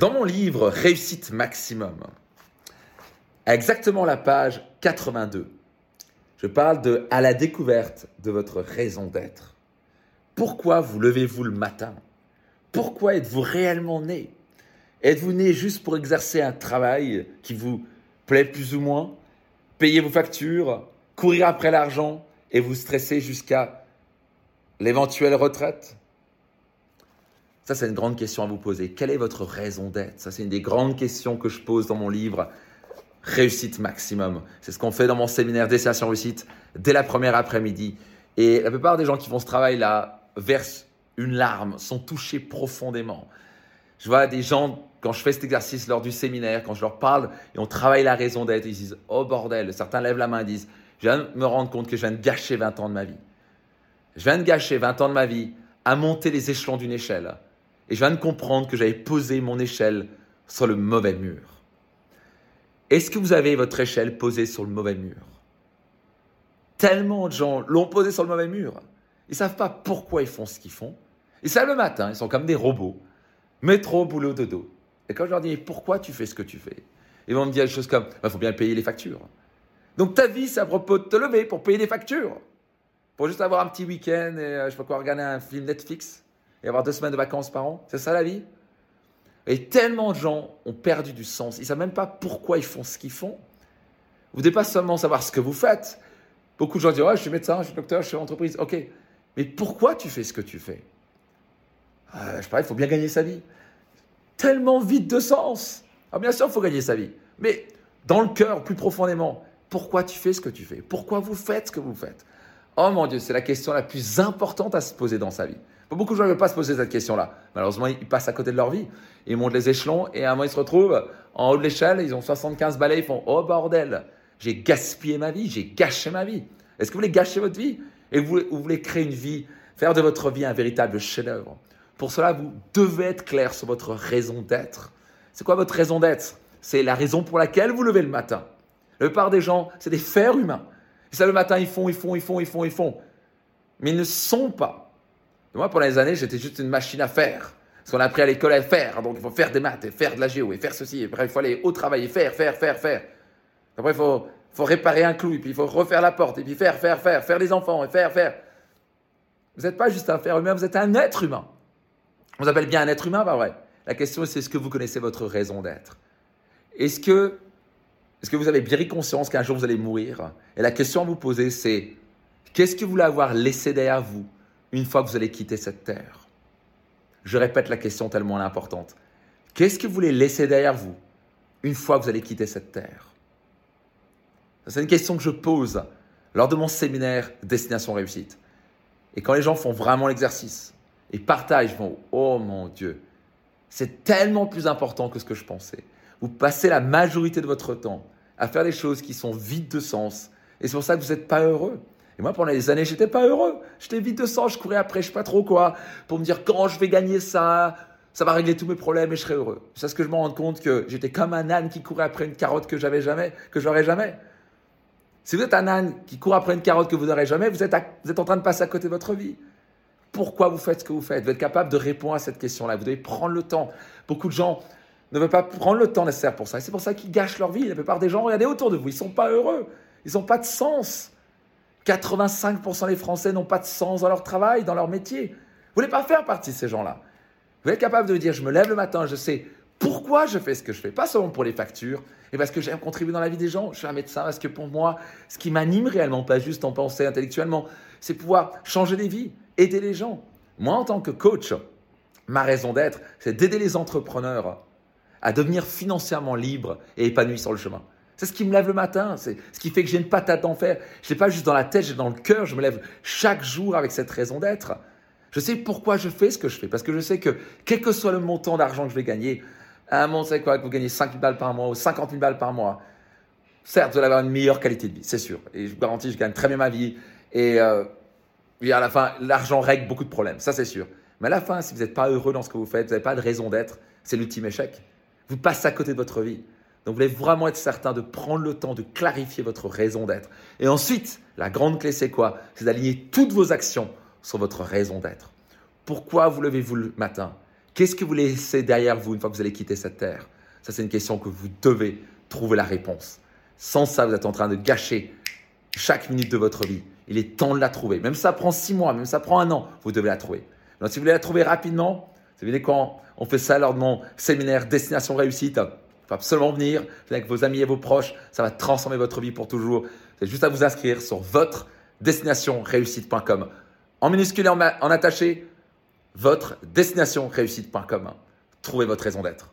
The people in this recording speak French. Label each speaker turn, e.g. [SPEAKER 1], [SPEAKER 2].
[SPEAKER 1] Dans mon livre Réussite Maximum, à exactement la page 82, je parle de à la découverte de votre raison d'être. Pourquoi vous levez-vous le matin? Pourquoi êtes-vous réellement né? Êtes-vous né juste pour exercer un travail qui vous plaît plus ou moins? Payer vos factures Courir après l'argent et vous stresser jusqu'à l'éventuelle retraite? Ça, c'est une grande question à vous poser. Quelle est votre raison d'être? Ça, c'est une des grandes questions que je pose dans mon livre Réussite maximum. C'est ce qu'on fait dans mon séminaire Destination Réussite dès la première après-midi. Et la plupart des gens qui font ce travail-là versent une larme, sont touchés profondément. Je vois des gens quand je fais cet exercice lors du séminaire, quand je leur parle et on travaille la raison d'être, ils disent Oh bordel, certains lèvent la main et disent Je viens de me rendre compte que je viens de gâcher 20 ans de ma vie. Je viens de gâcher 20 ans de ma vie à monter les échelons d'une échelle. Et je viens de comprendre que j'avais posé mon échelle sur le mauvais mur. Est-ce que vous avez votre échelle posée sur le mauvais mur? Tellement de gens l'ont posée sur le mauvais mur. Ils ne savent pas pourquoi ils font ce qu'ils font. Ils savent le matin, ils sont comme des robots. Métro, boulot, dodo. Et quand je leur dis pourquoi tu fais ce que tu fais, ils vont me dire des choses comme il bah, faut bien payer les factures. Donc ta vie, c'est à propos de te lever pour payer les factures. Pour juste avoir un petit week-end et euh, je sais pas quoi, regarder un film Netflix et avoir deux semaines de vacances par an. C'est ça la vie? Et tellement de gens ont perdu du sens. Ils ne savent même pas pourquoi ils font ce qu'ils font. Vous ne devez pas seulement savoir ce que vous faites. Beaucoup de gens disent Je suis médecin, je suis docteur, je suis entreprise. Ok, mais pourquoi tu fais ce que tu fais? Euh, Je pas, il faut bien gagner sa vie tellement vide de sens. Alors bien sûr, il faut gagner sa vie. Mais dans le cœur, plus profondément, pourquoi tu fais ce que tu fais? Pourquoi vous faites ce que vous faites? Oh mon Dieu, c'est la question la plus importante à se poser dans sa vie. Beaucoup de gens ne veulent pas se poser cette question-là. Malheureusement, ils passent à côté de leur vie. Ils montent les échelons et à un moment, ils se retrouvent en haut de l'échelle, ils ont 75 balais, ils font Oh bordel, j'ai gaspillé ma vie, j'ai gâché ma vie. Est-ce que vous voulez gâcher votre vie? Et vous voulez créer une vie, faire de votre vie un véritable chef-d'œuvre? Pour cela, vous devez être clair sur votre raison d'être. C'est quoi votre raison d'être? C'est la raison pour laquelle vous levez le matin. La plupart des gens, c'est des fers humains. Ça, le matin, ils font, ils font, ils font, ils font, ils font. Mais ils ne sont pas. moi, pendant les années, j'étais juste une machine à faire. Parce qu'on a appris à l'école à faire. Donc, il faut faire des maths et faire de la géo et faire ceci. Et après, il faut aller au travail et faire, faire, faire, faire. Après, il faut, réparer un clou. Et puis, il faut refaire la porte. Et puis, faire, faire, faire. Faire les enfants et faire, faire. Vous n'êtes pas juste un fer humain, vous êtes un être humain. On vous appelle bien un être humain, pas vrai? La question, c'est est-ce que vous connaissez votre raison d'être? Est-ce que, est que vous avez bien conscience qu'un jour vous allez mourir? Et la question à vous poser, c'est qu'est-ce que vous voulez avoir laissé derrière vous une fois que vous allez quitter cette terre? Je répète la question tellement importante. Qu'est-ce que vous voulez laisser derrière vous une fois que vous allez quitter cette terre? C'est une question que je pose lors de mon séminaire Destination Réussite. Et quand les gens font vraiment l'exercice, et partagent, vont Oh mon Dieu, c'est tellement plus important que ce que je pensais. Vous passez la majorité de votre temps à faire des choses qui sont vides de sens. Et c'est pour ça que vous n'êtes pas heureux. Et moi, pendant des années, j'étais pas heureux. J'étais vide de sens, je courais après, je sais pas trop quoi, pour me dire quand je vais gagner ça, ça va régler tous mes problèmes et je serai heureux. C'est ce que je me rends compte que j'étais comme un âne qui courait après une carotte que j'avais jamais, que j'aurais jamais. Si vous êtes un âne qui court après une carotte que vous n'aurez jamais, vous êtes, vous êtes en train de passer à côté de votre vie pourquoi vous faites ce que vous faites? Vous êtes capable de répondre à cette question-là. Vous devez prendre le temps. Beaucoup de gens ne veulent pas prendre le temps nécessaire pour ça. Et c'est pour ça qu'ils gâchent leur vie. La plupart des gens, regardez autour de vous, ils ne sont pas heureux. Ils n'ont pas de sens. 85% des Français n'ont pas de sens dans leur travail, dans leur métier. Vous ne voulez pas faire partie de ces gens-là. Vous êtes capable de dire, je me lève le matin, je sais pourquoi je fais ce que je fais. Pas seulement pour les factures, et parce que j'aime contribuer dans la vie des gens. Je suis un médecin parce que pour moi, ce qui m'anime réellement, pas juste en penser intellectuellement, c'est pouvoir changer des vies aider les gens. Moi, en tant que coach, ma raison d'être, c'est d'aider les entrepreneurs à devenir financièrement libres et épanouis sur le chemin. C'est ce qui me lève le matin, c'est ce qui fait que j'ai une patate d'enfer. Je n'ai pas juste dans la tête, j'ai dans le cœur, je me lève chaque jour avec cette raison d'être. Je sais pourquoi je fais ce que je fais, parce que je sais que quel que soit le montant d'argent que je vais gagner, à un moment, c'est quoi, que vous gagnez 5 000 balles par mois ou 50 000 balles par mois, certes, vous allez avoir une meilleure qualité de vie, c'est sûr. Et je vous garantis, je gagne très bien ma vie. Et euh, et à la fin, l'argent règle beaucoup de problèmes, ça c'est sûr. Mais à la fin, si vous n'êtes pas heureux dans ce que vous faites, vous n'avez pas de raison d'être, c'est l'ultime échec. Vous passez à côté de votre vie. Donc vous voulez vraiment être certain de prendre le temps de clarifier votre raison d'être. Et ensuite, la grande clé, c'est quoi? C'est d'aligner toutes vos actions sur votre raison d'être. Pourquoi vous levez-vous le matin? Qu'est-ce que vous laissez derrière vous une fois que vous allez quitter cette terre? Ça, c'est une question que vous devez trouver la réponse. Sans ça, vous êtes en train de gâcher chaque minute de votre vie. Il est temps de la trouver. Même ça prend six mois, même ça prend un an, vous devez la trouver. Donc, si vous voulez la trouver rapidement, vous savez, quand on fait ça lors de mon séminaire Destination Réussite, il faut absolument venir, avec vos amis et vos proches, ça va transformer votre vie pour toujours. C'est juste à vous inscrire sur votre destinationreussite.com. En minuscule et en, en attaché, votre destinationreussite.com. Trouvez votre raison d'être.